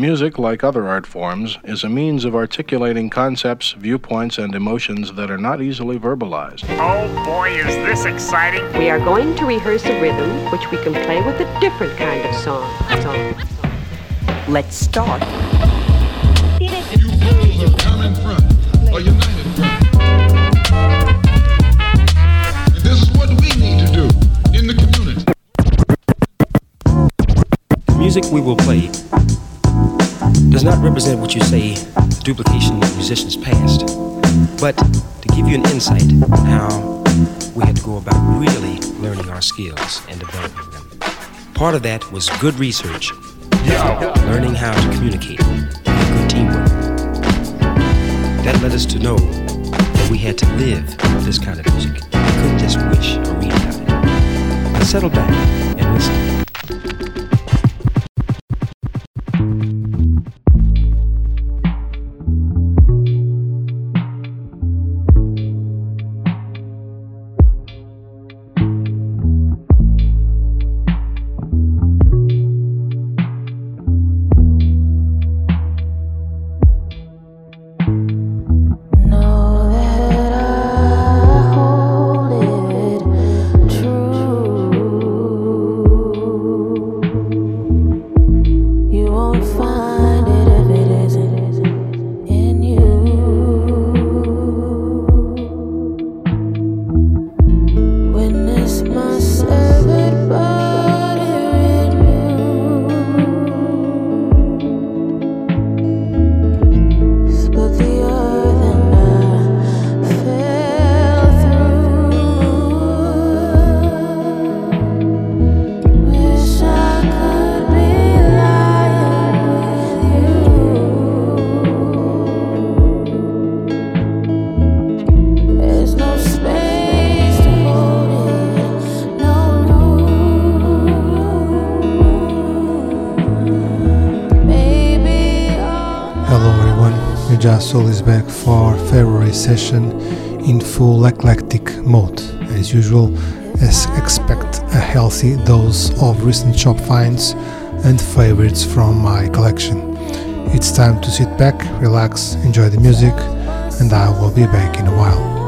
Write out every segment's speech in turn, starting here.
Music, like other art forms, is a means of articulating concepts, viewpoints, and emotions that are not easily verbalized. Oh boy, is this exciting! We are going to rehearse a rhythm which we can play with a different kind of song. song. Let's start. You fools of common front, a united front. And this is what we need to do in the community. The music we will play does not represent what you say the duplication of musicians past, but to give you an insight how we had to go about really learning our skills and developing them. Part of that was good research, learning how to communicate, and good teamwork. That led us to know that we had to live this kind of music. We couldn't just wish or read about it. Now settle back and listen. Session in full eclectic mode. As usual, as expect a healthy dose of recent shop finds and favorites from my collection. It's time to sit back, relax, enjoy the music, and I will be back in a while.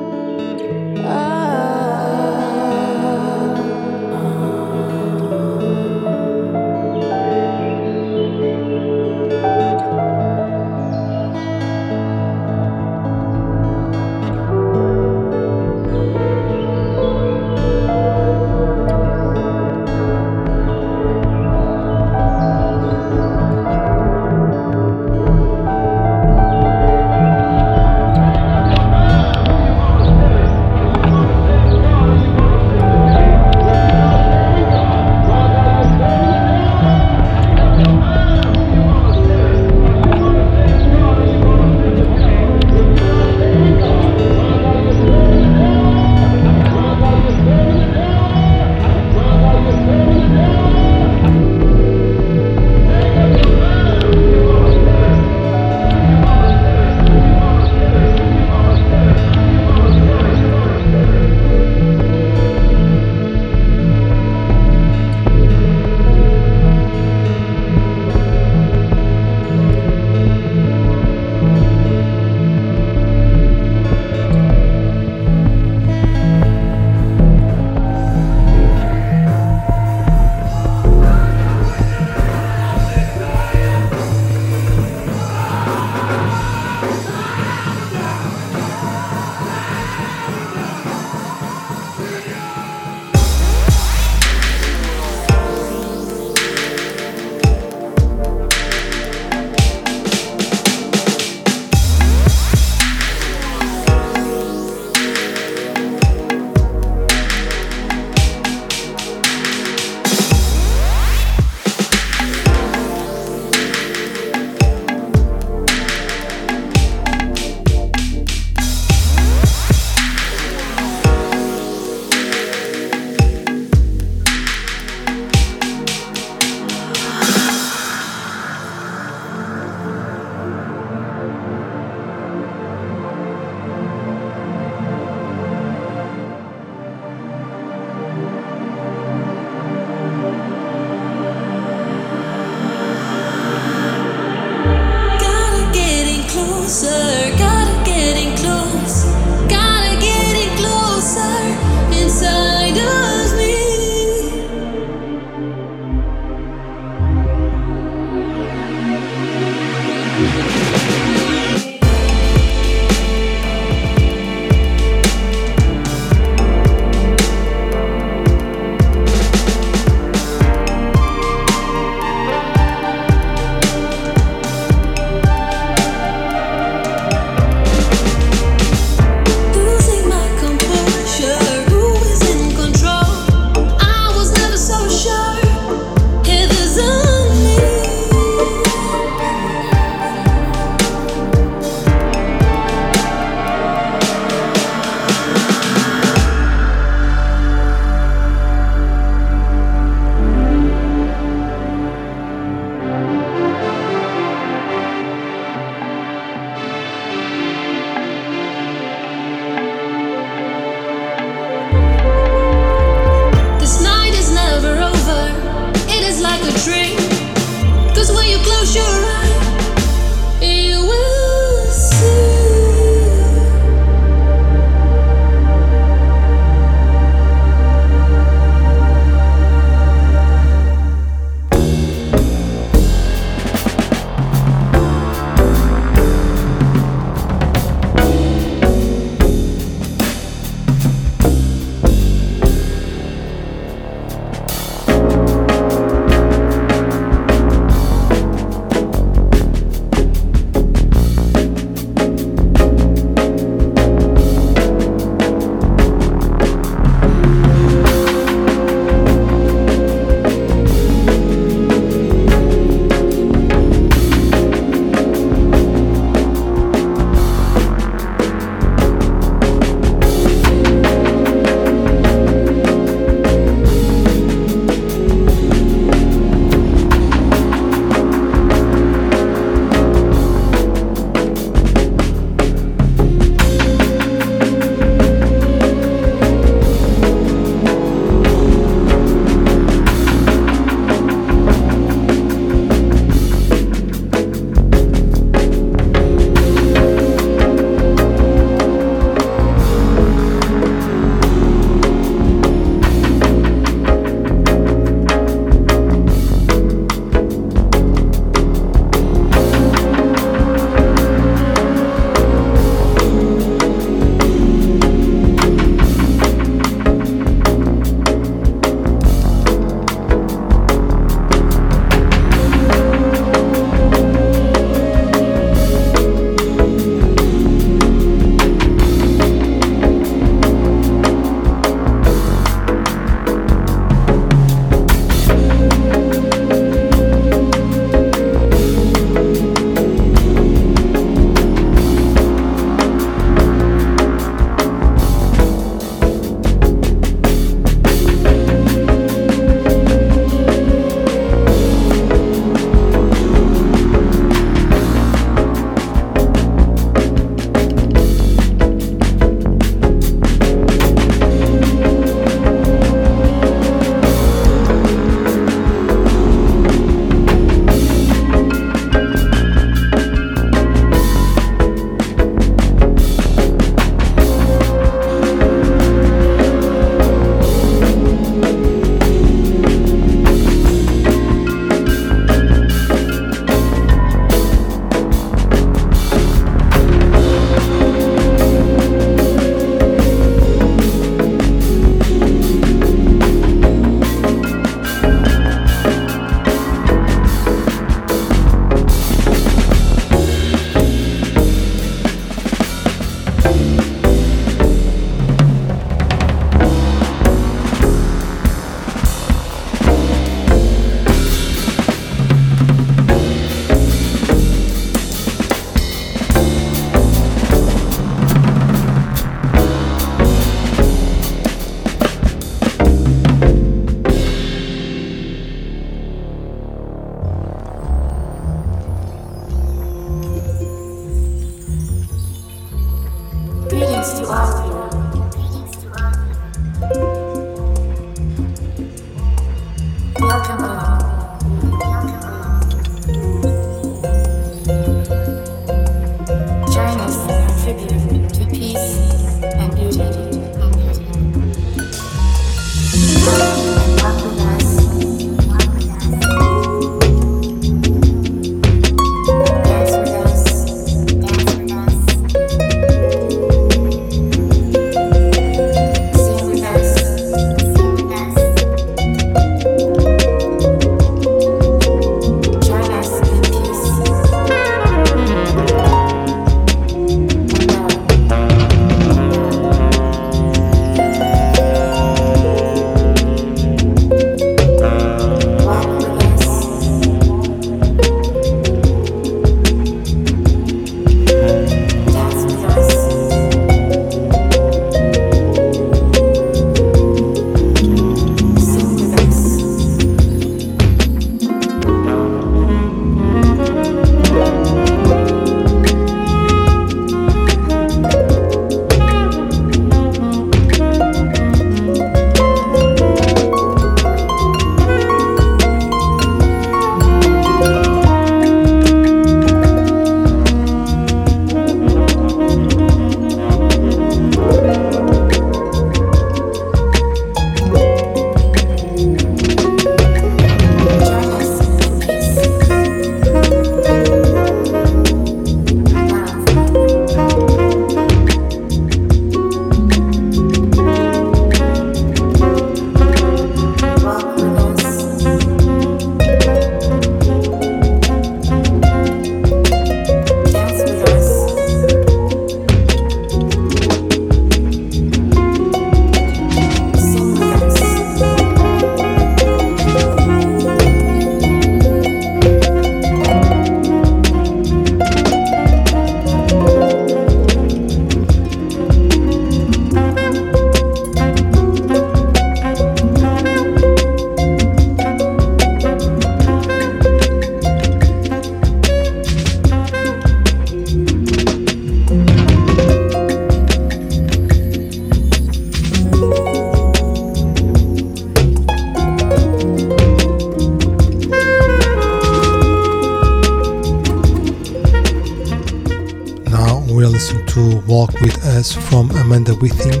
From Amanda Whiting,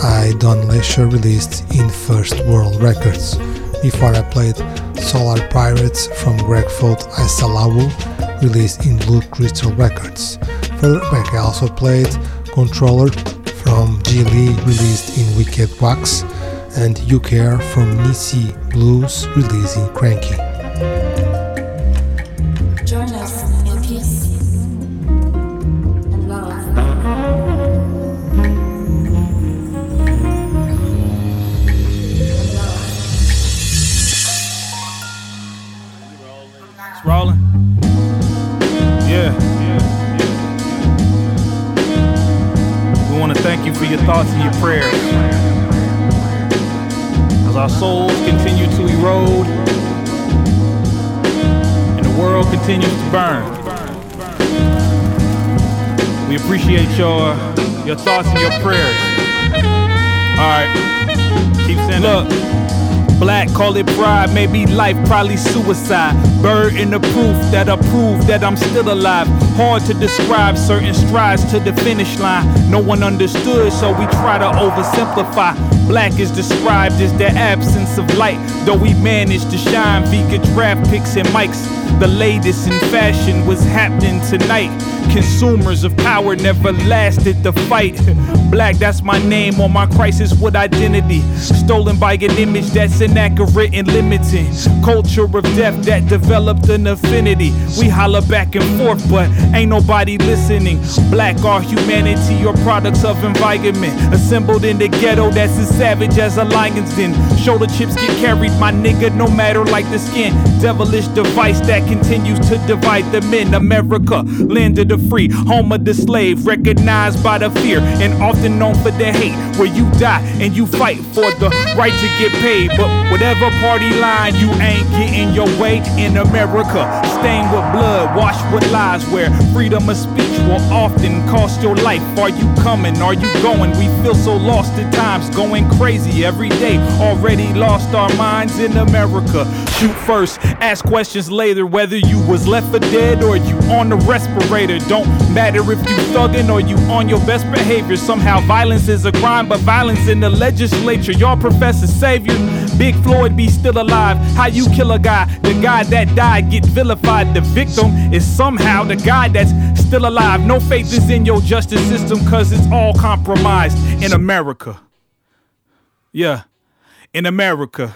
I Don Leisure released in First World Records. Before I played Solar Pirates from Greg Foat Isalawu, released in Blue Crystal Records. Further back I also played Controller from Jelee released in Wicked Wax and U Care from Niecy Blues releasing Kranky. Your thoughts and your prayers. As our souls continue to erode and the world continues to burn. We appreciate your your thoughts and your prayers. Alright. Keep sending. Look. Black, call it pride, maybe life, probably suicide. Bird in the proof that I prove that I'm still alive. Hard to describe certain strides to the finish line. No one understood, so we try to oversimplify. Black is described as the absence of light, though we managed to shine via draft picks and mics. The latest in fashion was happening tonight. Consumers of power never lasted the fight. Black, that's my name on my crisis with identity. Stolen by an image that's inaccurate and limiting. Culture of death that developed an affinity. We holler back and forth, but ain't nobody listening. Black, our humanity or products of environment. Assembled in the ghetto that's as savage as a lion's den. Shoulder chips get carried, my nigga, no matter like the skin. Devilish device that continues to divide the men. America, land of the free. Home of the slave, recognized by the fear, and often known for the hate. Where you die and you fight for the right to get paid. But whatever party line you ain't getting your way in America. Stained with blood, washed with lies, where freedom of speech will often cost your life. Are you coming? Are you going? We feel so lost at times, going crazy every day. Already lost our minds in America. Shoot first, ask questions later. Whether you was left for dead or you on the respirator, don't matter if you thuggin' or you on your best behavior. Somehow violence is a crime, but violence in the legislature. Y'all profess a savior. Big Floyd be still alive. How you kill a guy? The guy that died get vilified. The victim is somehow the guy that's still alive. No faith is in your justice system, cause it's all compromised in America. Yeah, in America.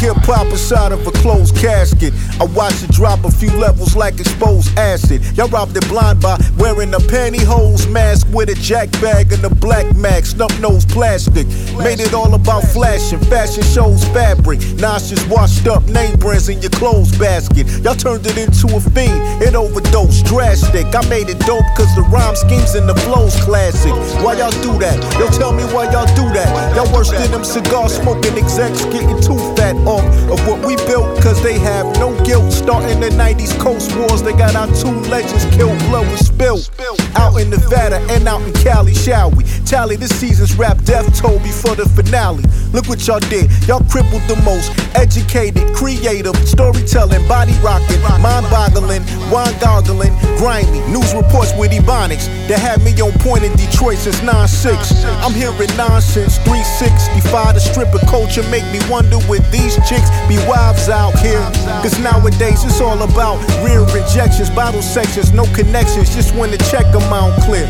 Hip hop inside of a closed casket, I watch it drop a few levels like exposed acid. Y'all robbed it blind by wearing a pantyhose mask with a jack bag and a black max, snub nose plastic. Made it all about flashing, fashion shows fabric. Now it's just washed up name brands in your clothes basket. Y'all turned it into a fiend, it overdosed drastic. I made it dope cause the rhyme schemes and the flows classic. Why y'all do that? Yo, tell me why y'all do that. Y'all worse than them cigar smoking execs getting too fat off of what we built cause they have no guilt. Starting the 90s Coast Wars, they got our two legends killed, blood was spilled. Out in Nevada and out in Cali, shall we? Tally this season's rap death toll before the finale. Look what y'all did. Y'all crippled the most educated, creative, storytelling, body rocking, mind boggling, wine goggling, grimy. News reports with Ebonics that had me on point in Detroit since 9 6. I'm hearing nonsense, 365. The stripper culture make me wonder would these chicks be wives out here? Cause nowadays it's all about rear rejections, bottle sections, no connections, just when the check amount clear.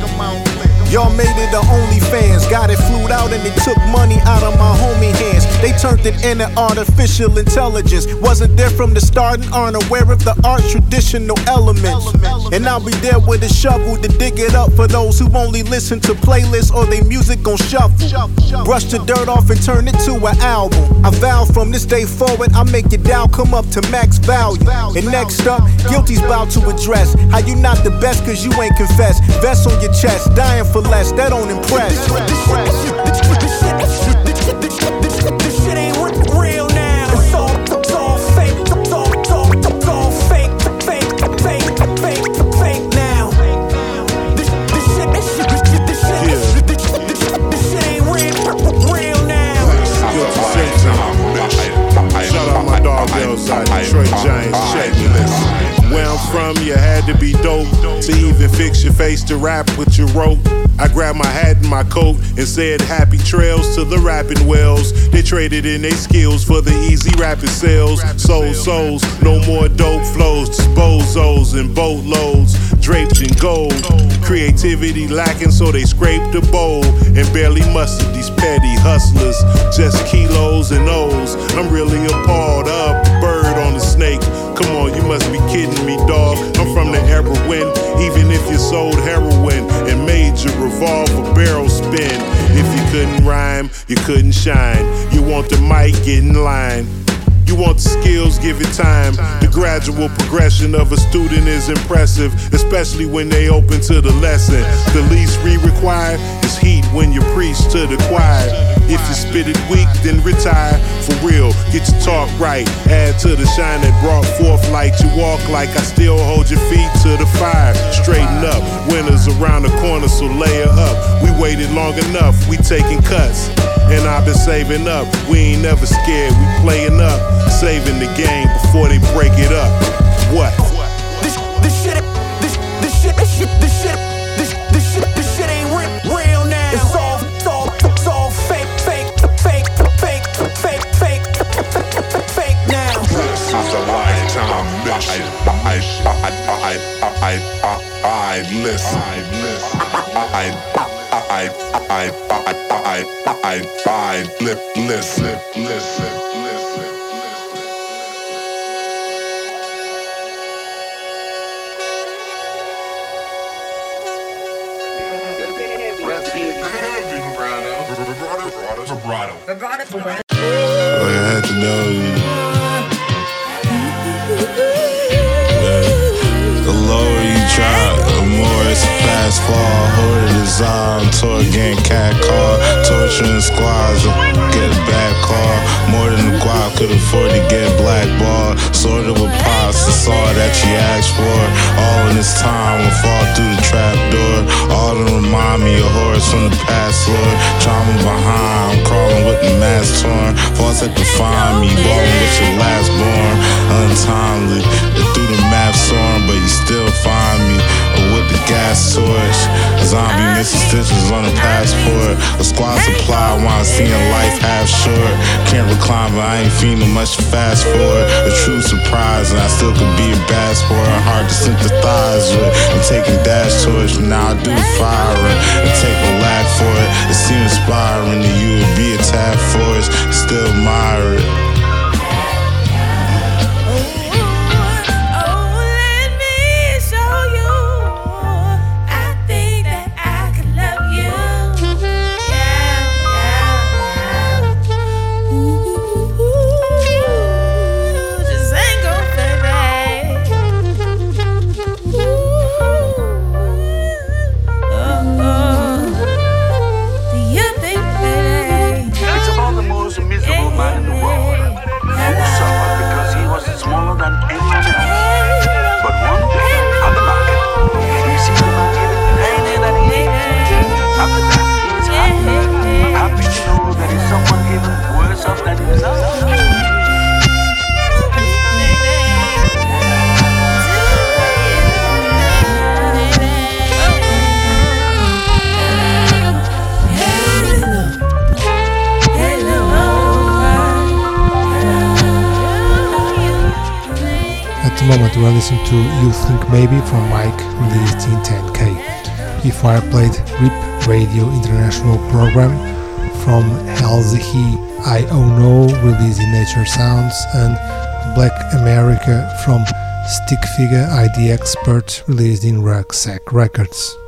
Y'all made it the only fans. Got it flued out and it took money out of my homie hands. They turned it into artificial intelligence. Wasn't there from the start and aren't aware of the art traditional elements. And I'll be there with a shovel to dig it up for those who only listen to playlists or they music on shuffle. Brush the dirt off and turn it to an album. I vow from this day forward, I make your down come up to max value. And next up, guilty's about to address how you not the best cause you ain't confessed. Vest on your chest, dying for less, that don't impress. From, you had to be dope to even fix your face to rap with your rope. I grabbed my hat and my coat and said happy trails to the rapping wells. They traded in their skills for the easy rapping sales. Soul souls, no more dope flows, disposals and boatloads draped in gold. Creativity lacking, so they scraped the bowl and barely mustered these petty hustlers. Just kilos and O's. I'm really appalled up. Bird on the snake. Come on, you must be kidding me, dog. I'm from the era when, even if you sold heroin and made your revolver barrel spin, if you couldn't rhyme, you couldn't shine. You want the mic, get in line. You want the skills, give it time. The gradual progression of a student is impressive, especially when they open to the lesson. The least we require is heat when you preach to the choir. If you spit it weak, then retire. For real, get your talk right. Add to the shine that brought forth light. You walk like I still hold your feet to the fire. Straighten up, winter's around the corner, so layer up. We waited long enough, we taking cuts. And I've been saving up. We ain't never scared, we playing up. Saving the game before they break it up. What? This, this shit, this, this shit, this shit, this shit, listen, I, I, I, I, I, I, I, I, I, I, listen. Listen, listen, listen, listen, listen, listen. With the vibrato, vibrato, vibrato, vibrato, vibrato, vibrato. Torturing squads, get a bad call. More than the guap could afford to get blackballed. Sort of a pops, it's all that you asked for. All in this time will fall through the trap door. All to remind me of horrors from the past, Lord. Trauma behind, I'm crawling with the mask torn. False that define me, balling with your last born. Untimely, threw the map soaring, but you still find me. The gas torch. A zombie ah. missing stitches on a passport. A squad ah. supply while I'm seeing life half short. Can't recline, but I ain't feeling much fast forward. A true surprise, and I still could be a bad sport. Hard to sympathize with. I'm taking dash torch, but now I do the firing. And take a lack for it. It seems inspiring that you would be a tag force. Still admire it. Maybe from Mike, released in 10K. If I played RIP Radio International program from Elzhi I Oh No, released in Nature Sounds, and Black America from Stik Figa ID Expert, released in Rucksack Records.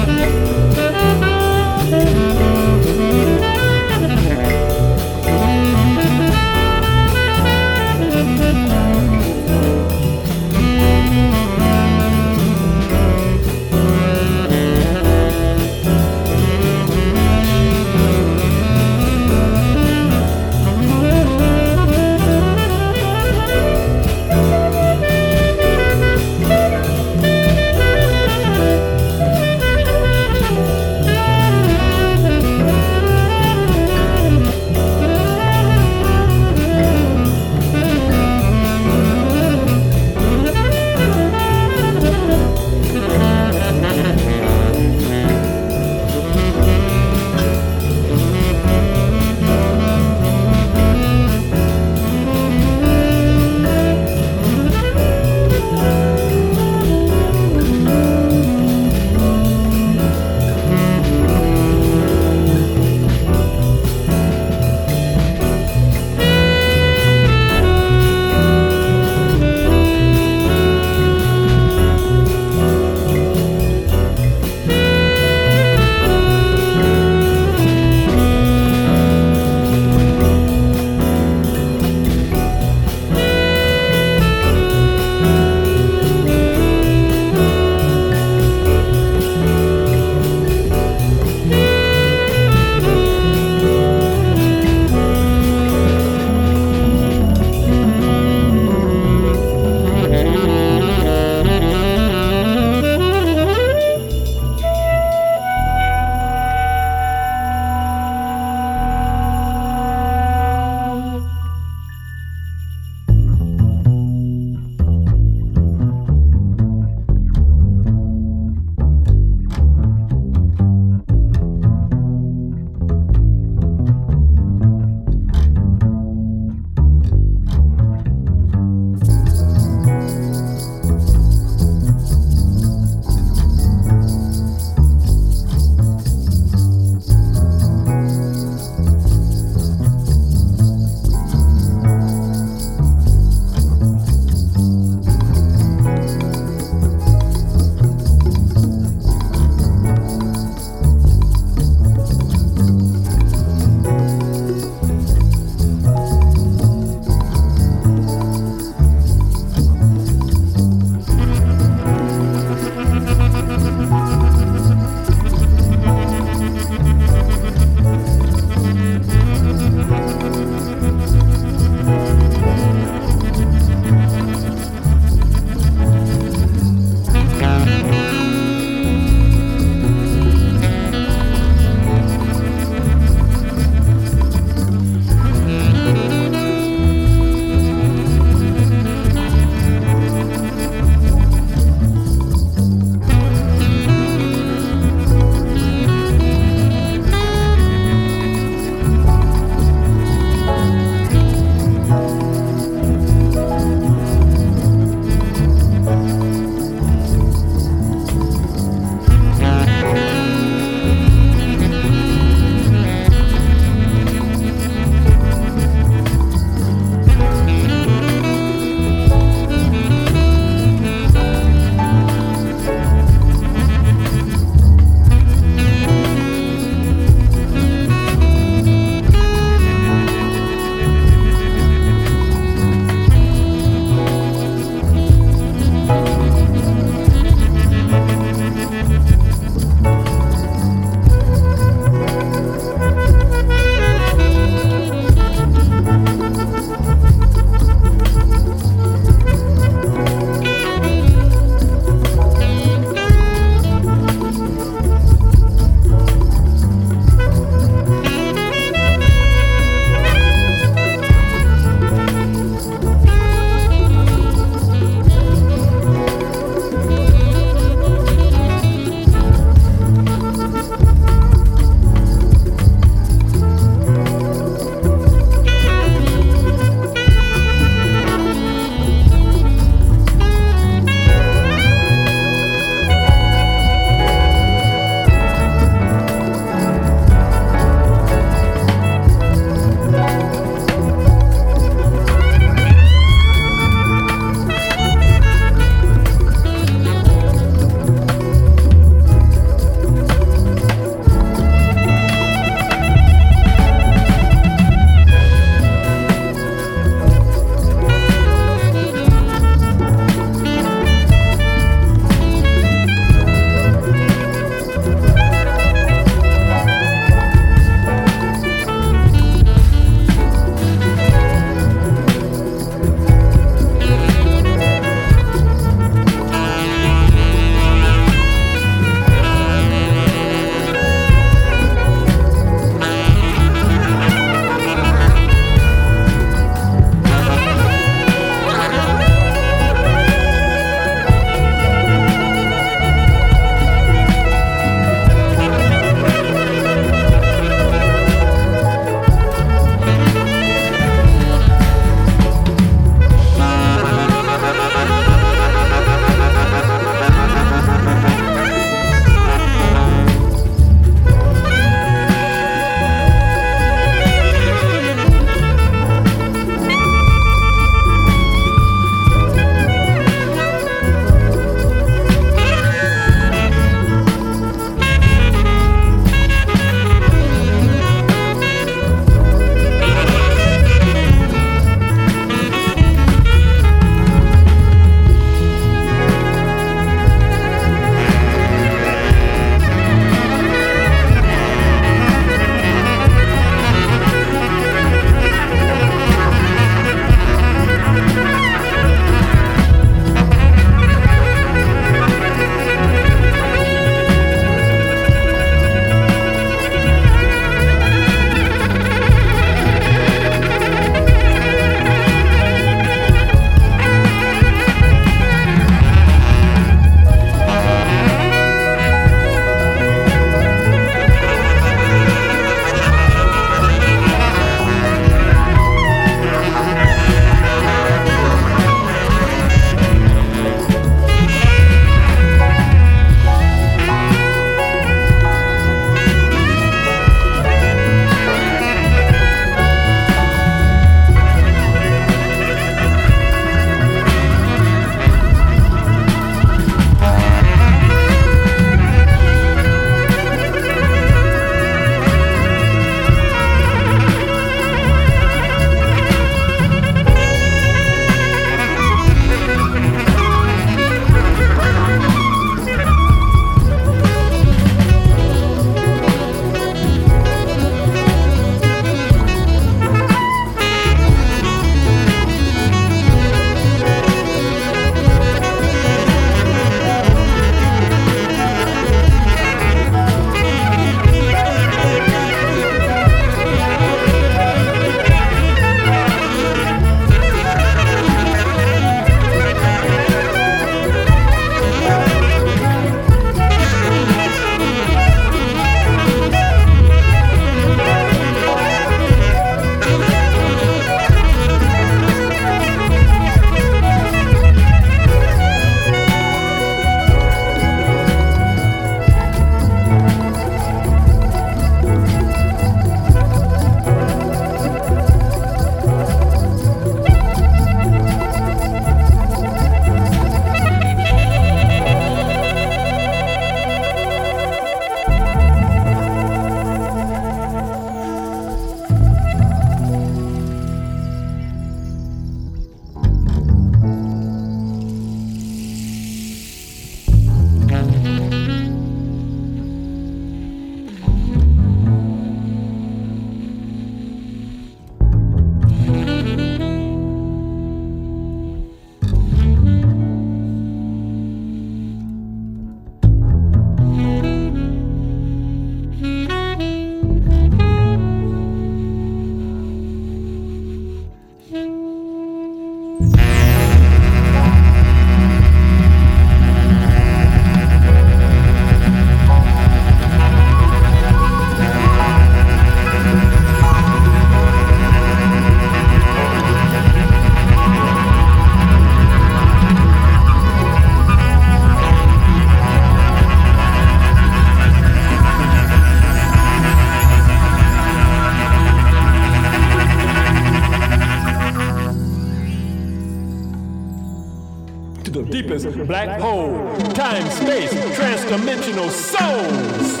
Deepest black hole. Time, space, transdimensional souls.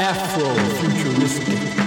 Afro-futuristic.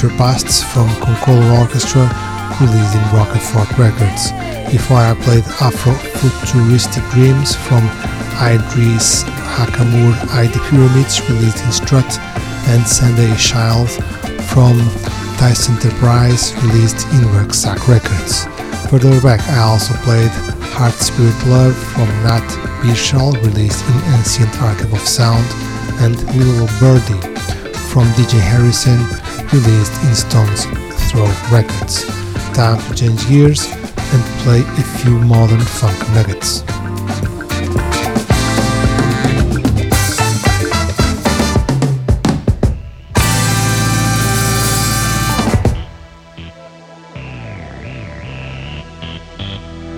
Future Pasts from Konkolo Orchestra released in Rocafort Records. Before I played Afro-Futuristic Dreams from Idris Ackamoor ID Pyramids released in Strut and Sunday Child from Thysenterprise released in Rucksack Records. Further back I also played Heart Spirit Love from Nat Birchall released in Ancient Archive of Sound and Little Birdie from DJ Harrison released in Stones Throw Records. Time to change gears and play a few modern funk nuggets.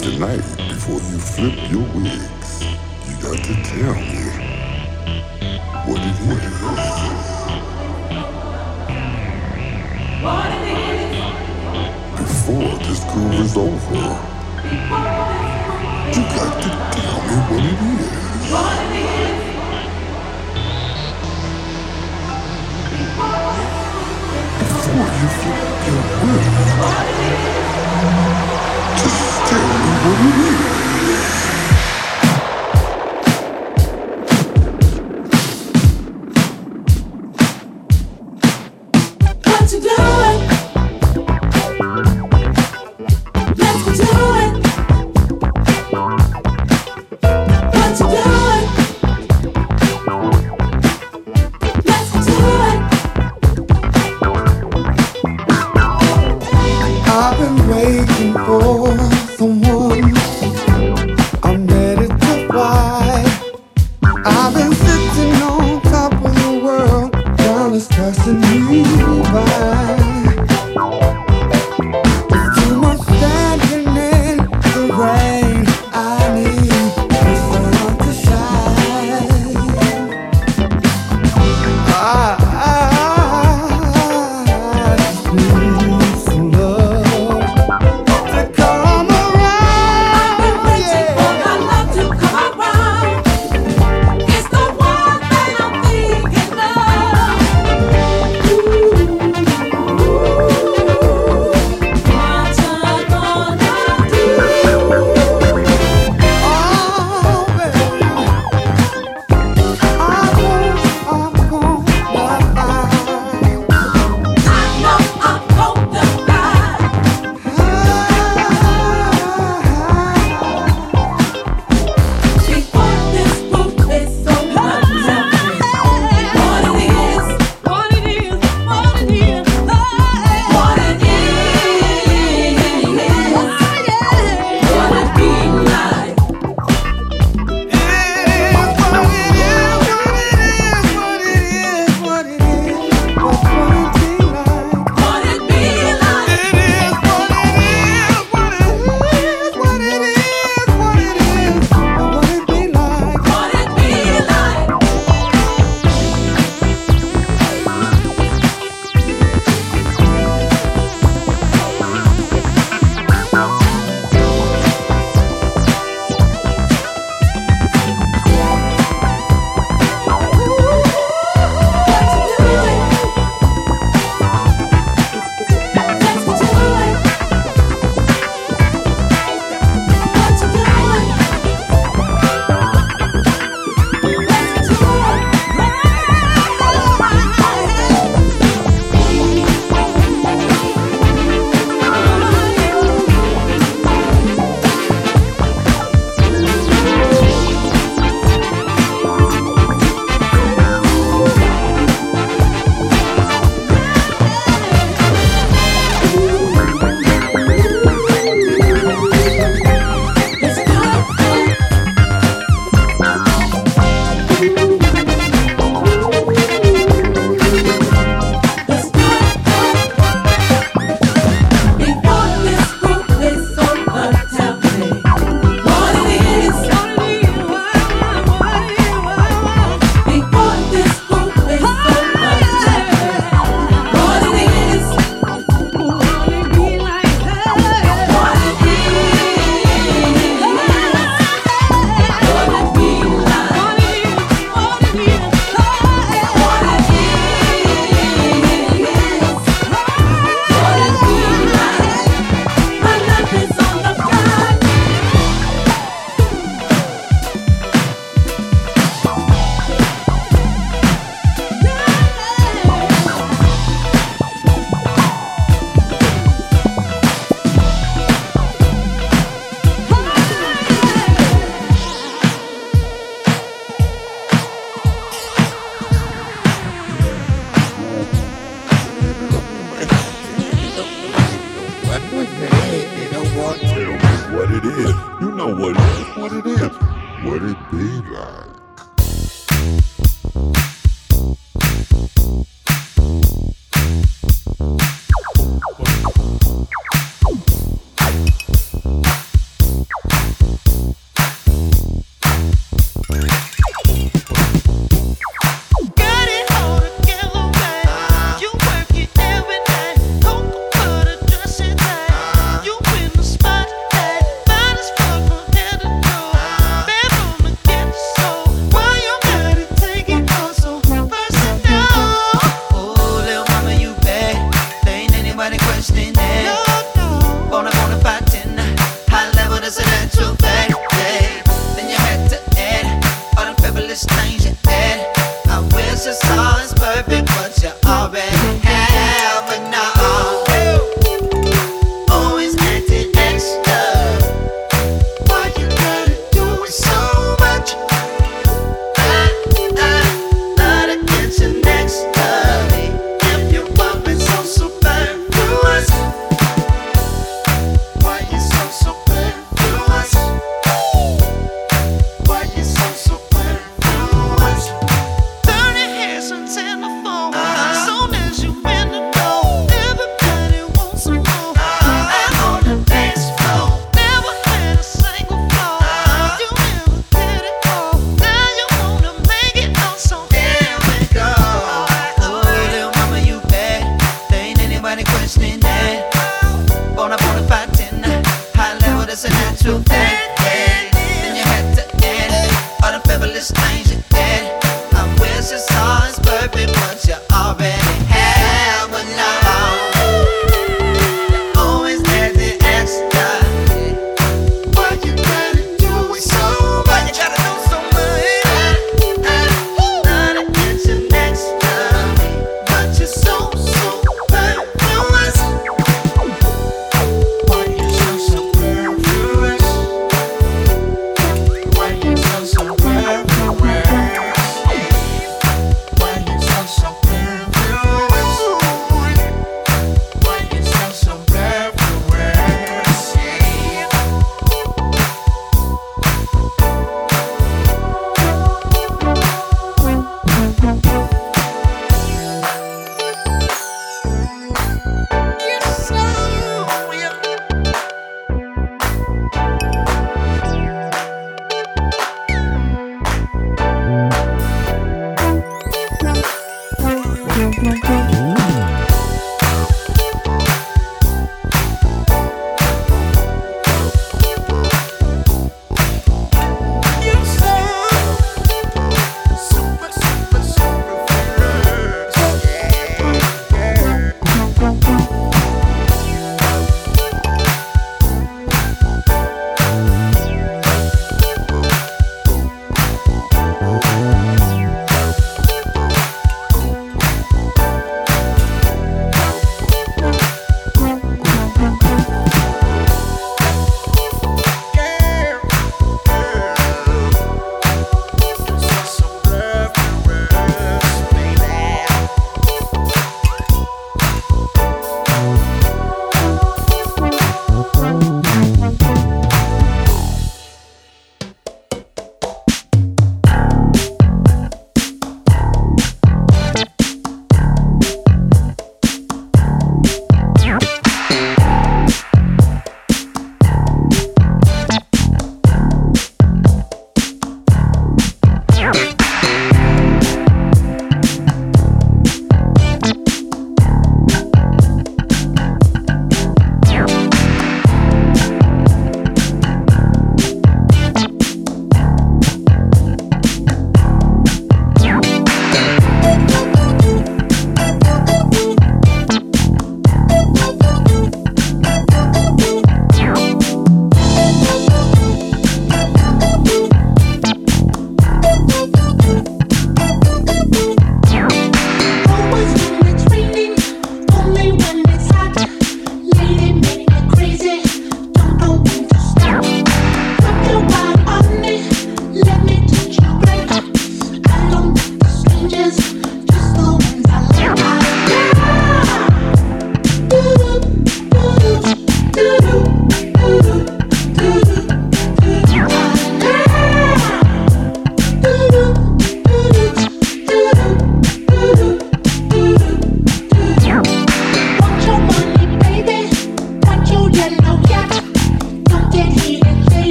Tonight, before you flip your wigs, you got to tell me what it is. Is over, you got to tell me what it is. Before you flip your wig, just tell me what it is.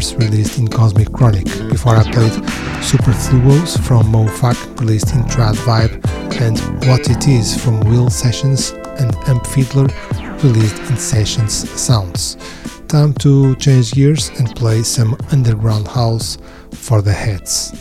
Mirrors, released in Cosmic Chronic. Before I played Superfluous from Mofak, released in Trad Vibe, and What It Is from Will Sessions and Amp Fiddler, released in Sessions Sounds. Time to change gears and play some underground house for the heads.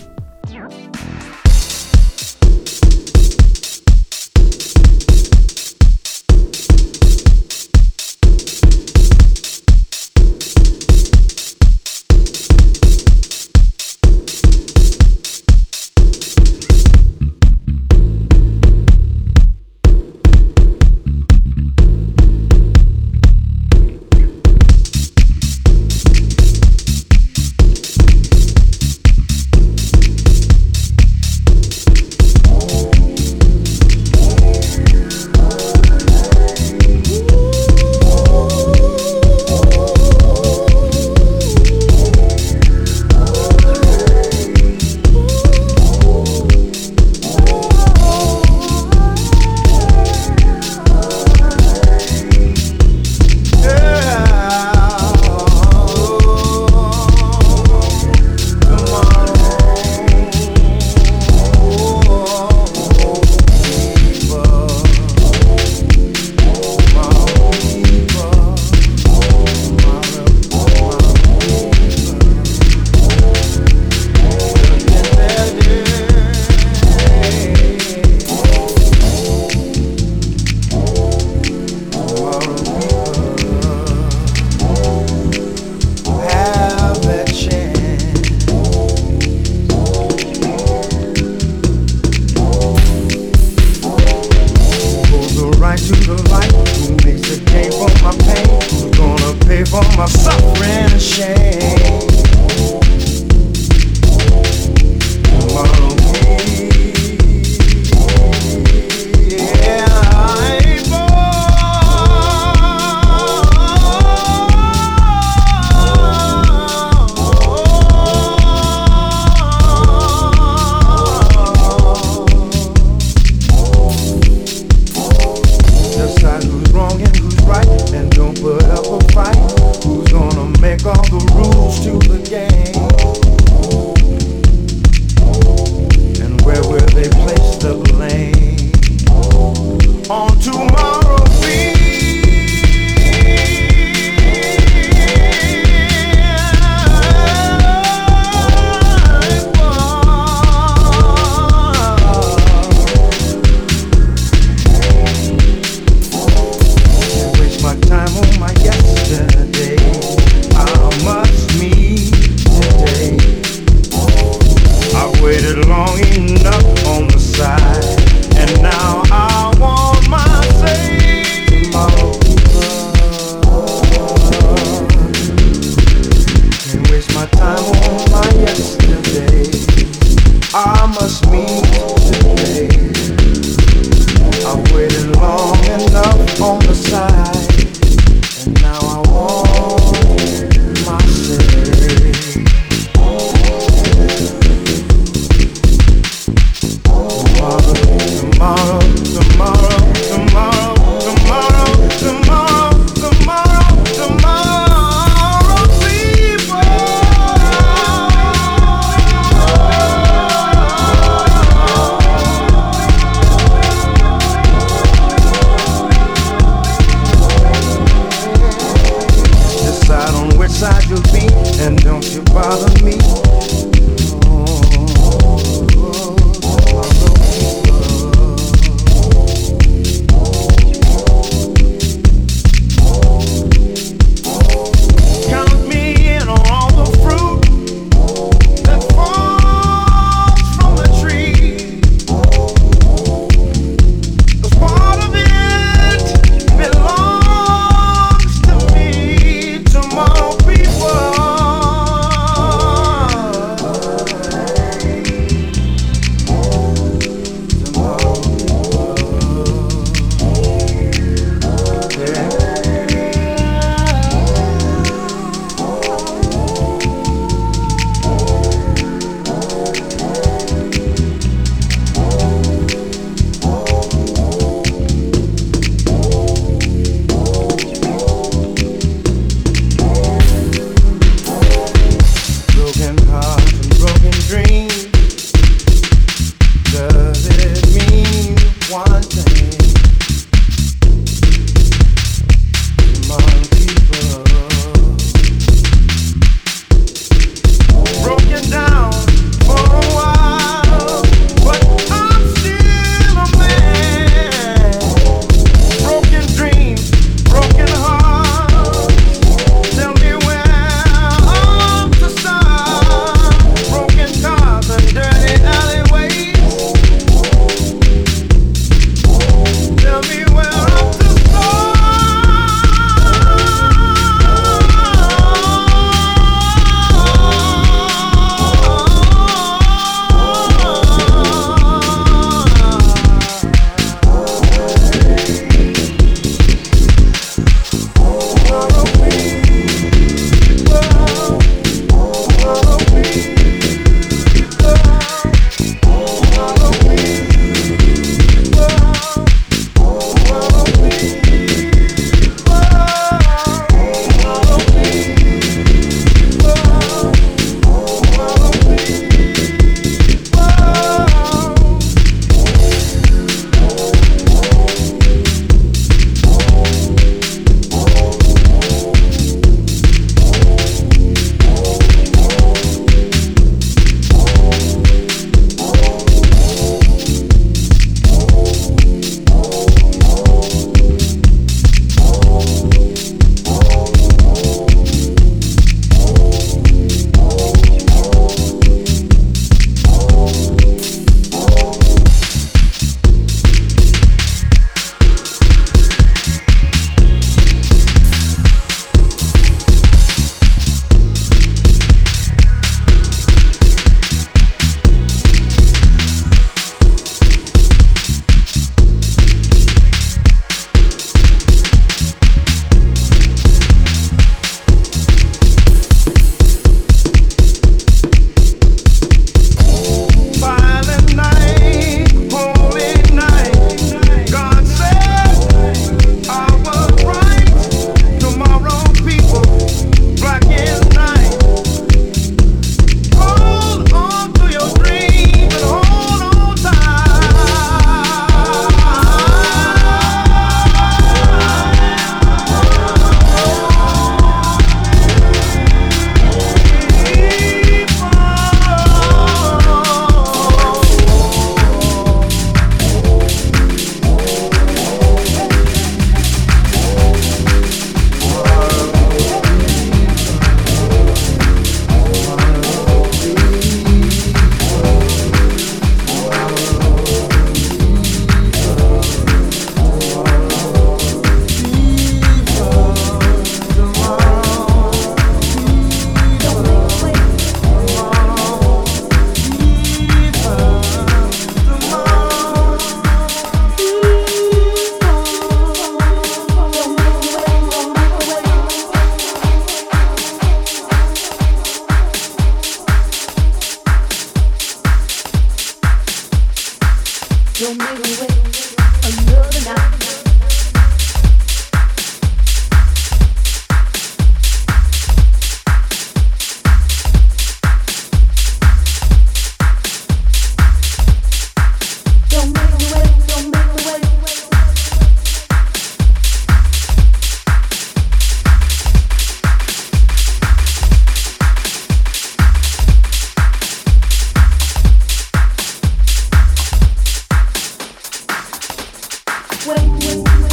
Contributions, the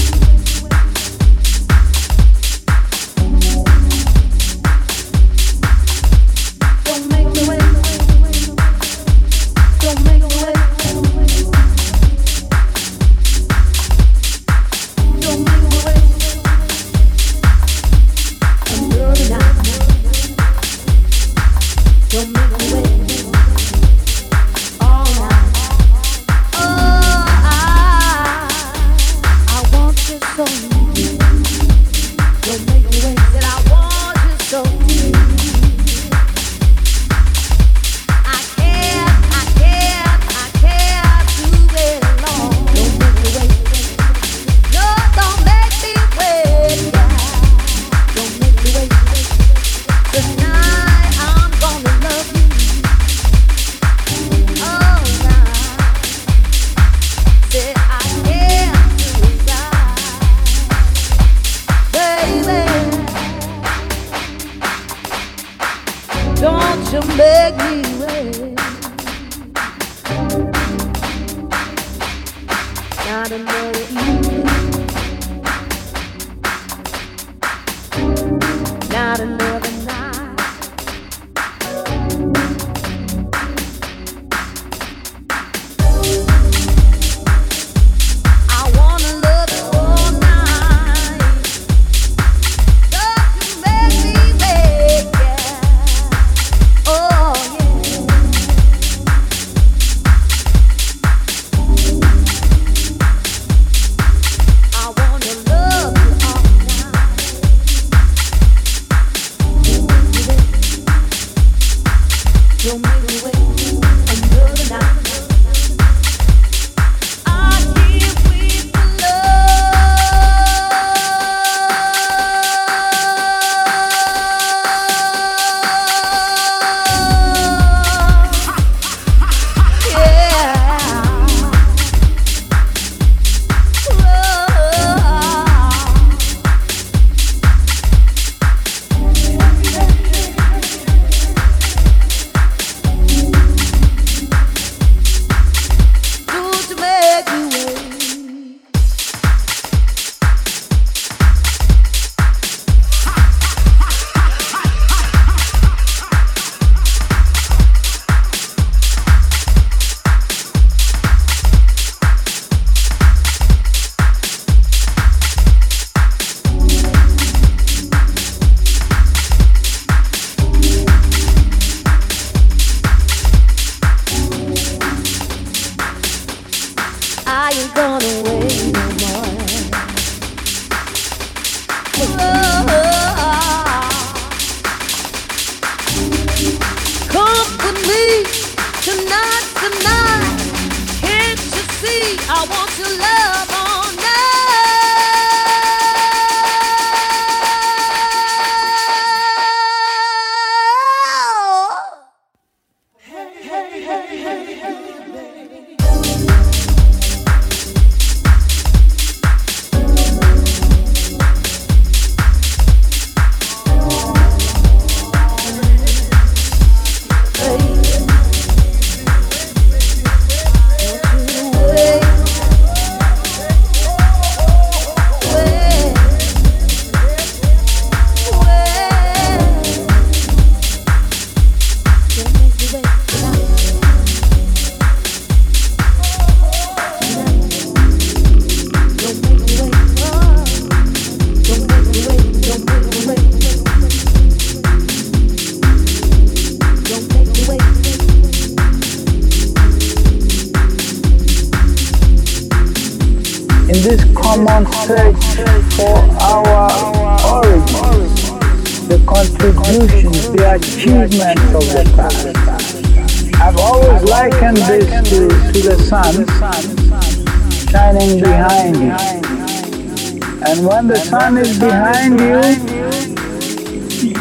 And when the sun is behind you,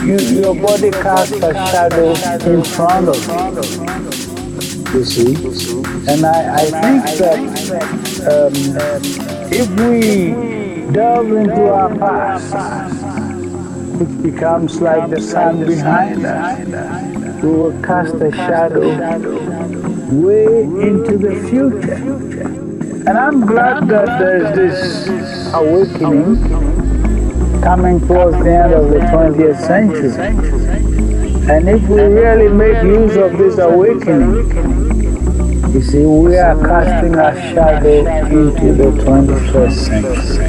you your body casts a shadow in front of you. You see? And I, I think that um, if we delve into our past, it becomes like the sun behind us, we will cast a shadow way into the future. And I'm glad that there's this awakening coming towards the end of the 20th century. And if we really make use of this awakening, you see, we are casting a shadow into the 21st century.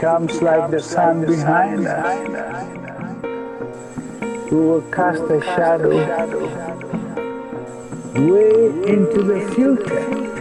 Becomes like the sun behind us, we will cast a shadow way into the future.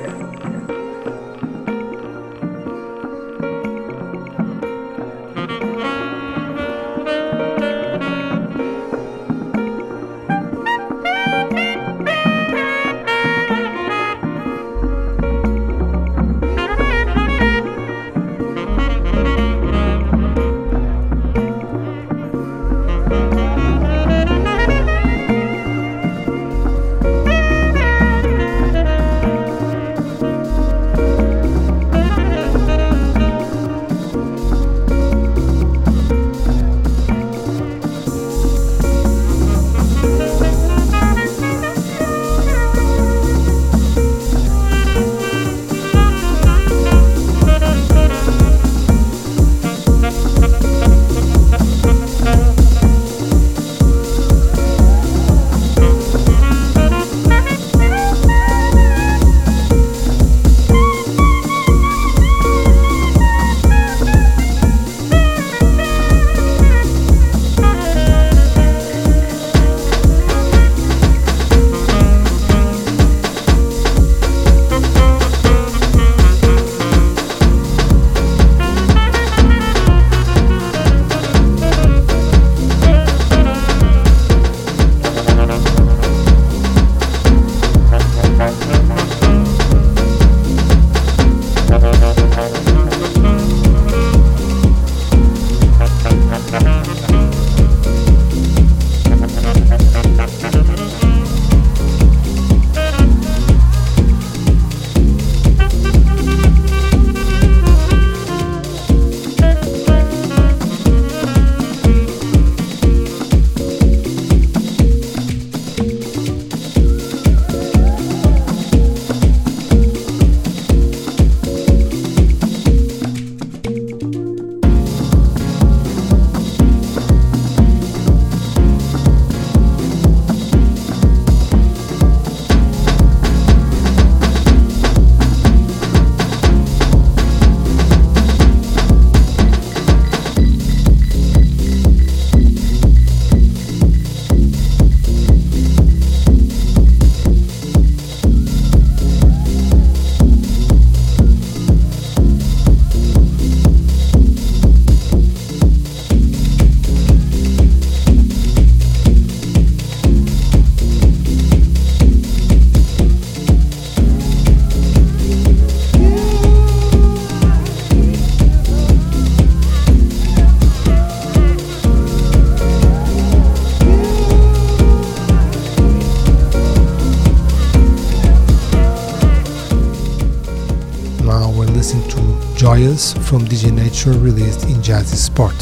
From DJ Nature released in Jazzy Sport.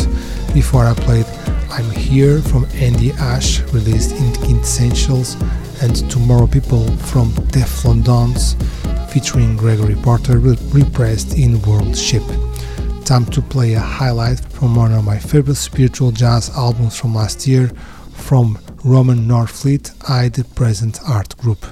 Before I played I'm Here from Andy Ash released in Quintessentials and Tomorrow People from Teflon Dons featuring Gregory Porter repressed in Worldship. Time to play a highlight from one of my favorite spiritual jazz albums from last year from Roman Norfleet, I Be Present Art Group.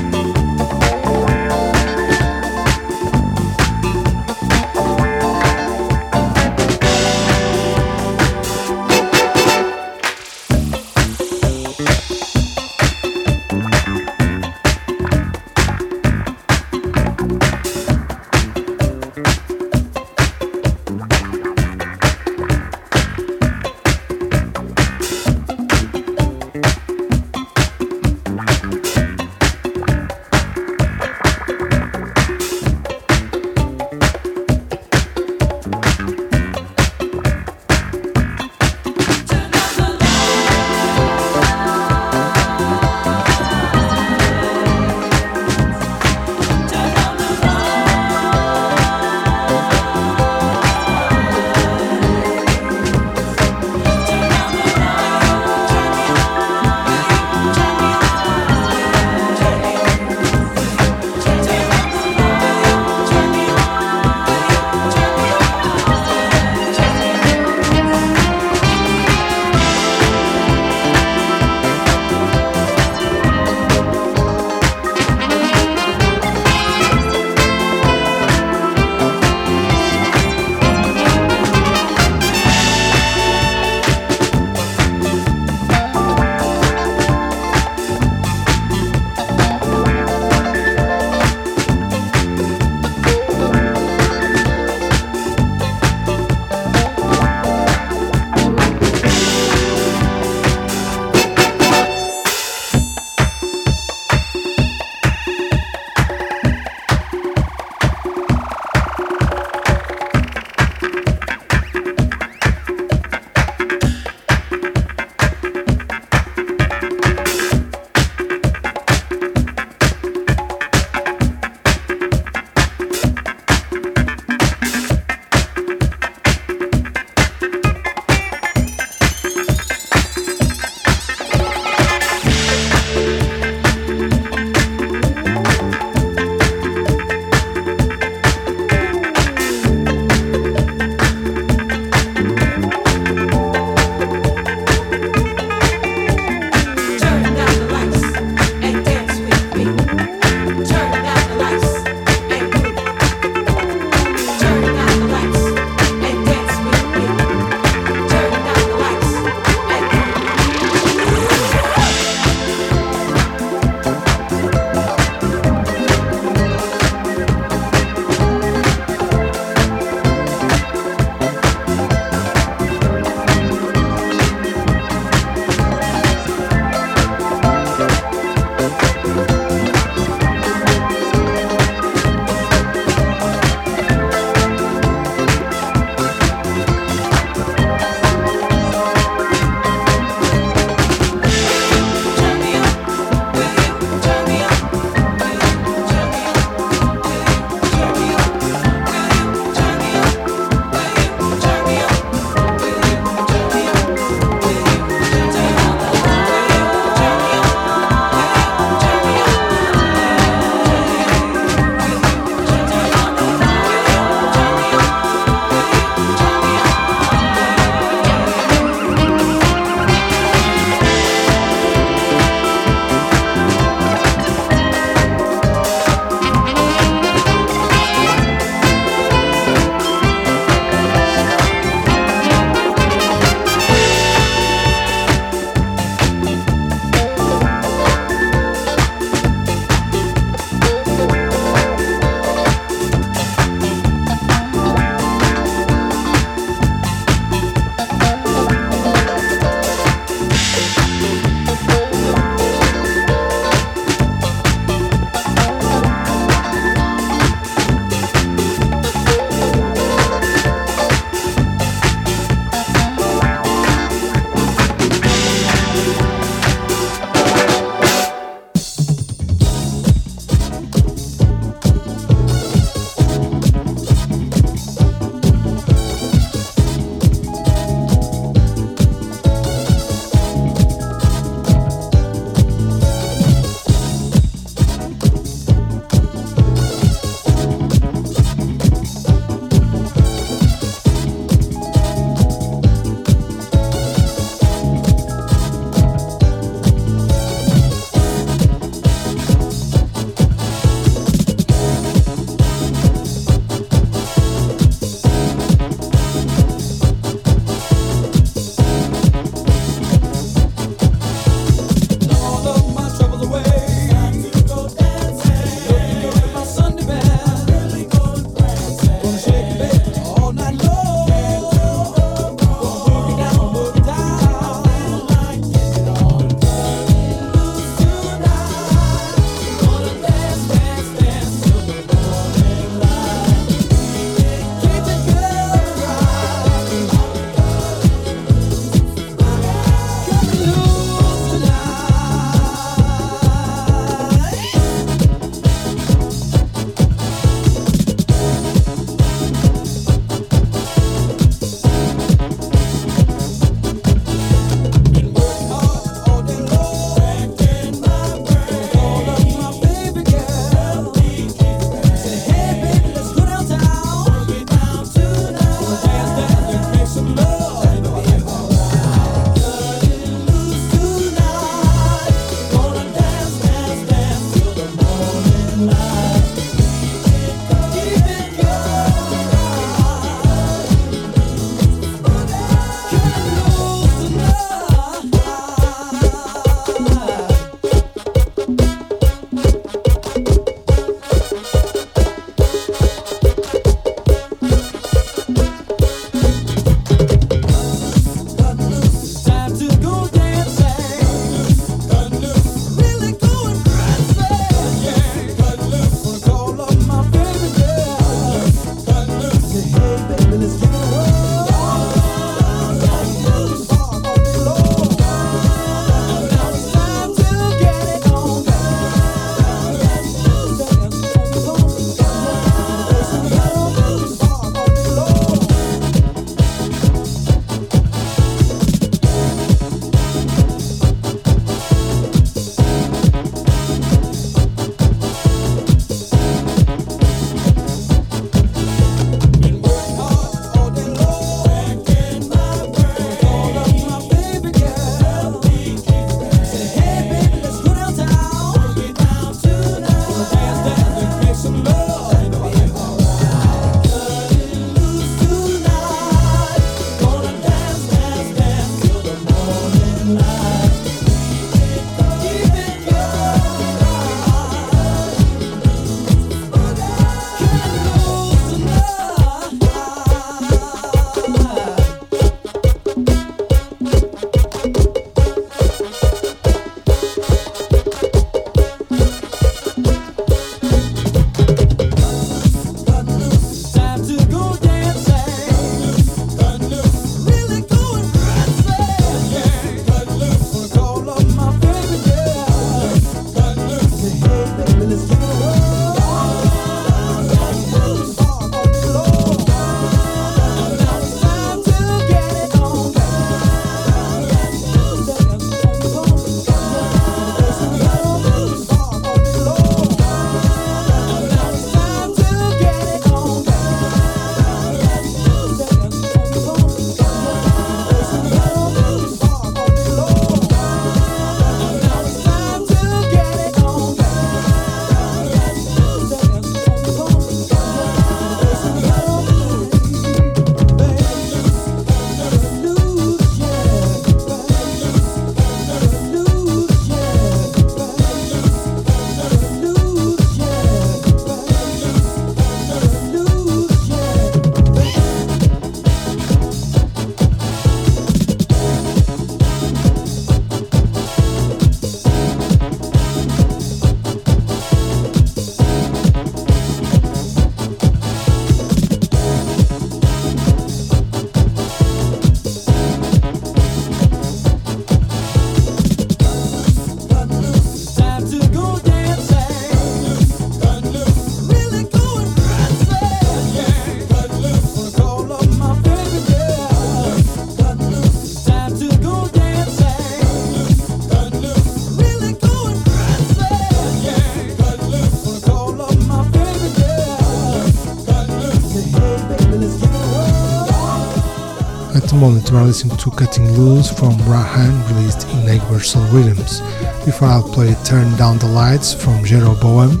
Moment we are listening to Cutting Loose from Rahaan released in Universal Rhythms. Before I'll play Turn Down the Lights from Jeroboam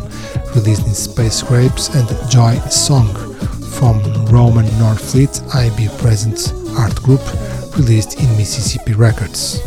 released in Space Grapes and Joy Song from Roman Norfleet IB Present Art Group released in Mississippi Records.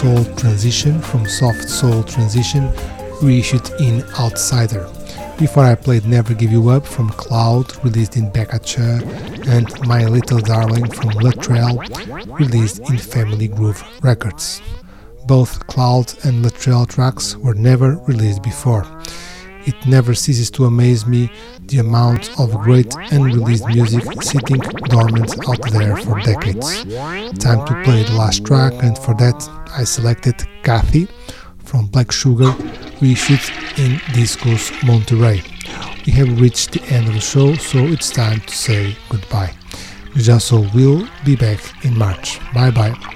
Transition from Soft Soul Transition, reissued in Outsider. Before I played Never Give You Up from Cloud, released in Cha, and My Little Darling from Latrell, released in Family Groove Records. Both Cloud and Latrell tracks were never released before. It never ceases to amaze me the amount of great unreleased music sitting dormant out there for decades. Time to play the last track, and for that I selected Kathy from Black Sugar, reissued in Discos Monterey. We have reached the end of the show, so it's time to say goodbye. Jasso will be back in March. Bye bye.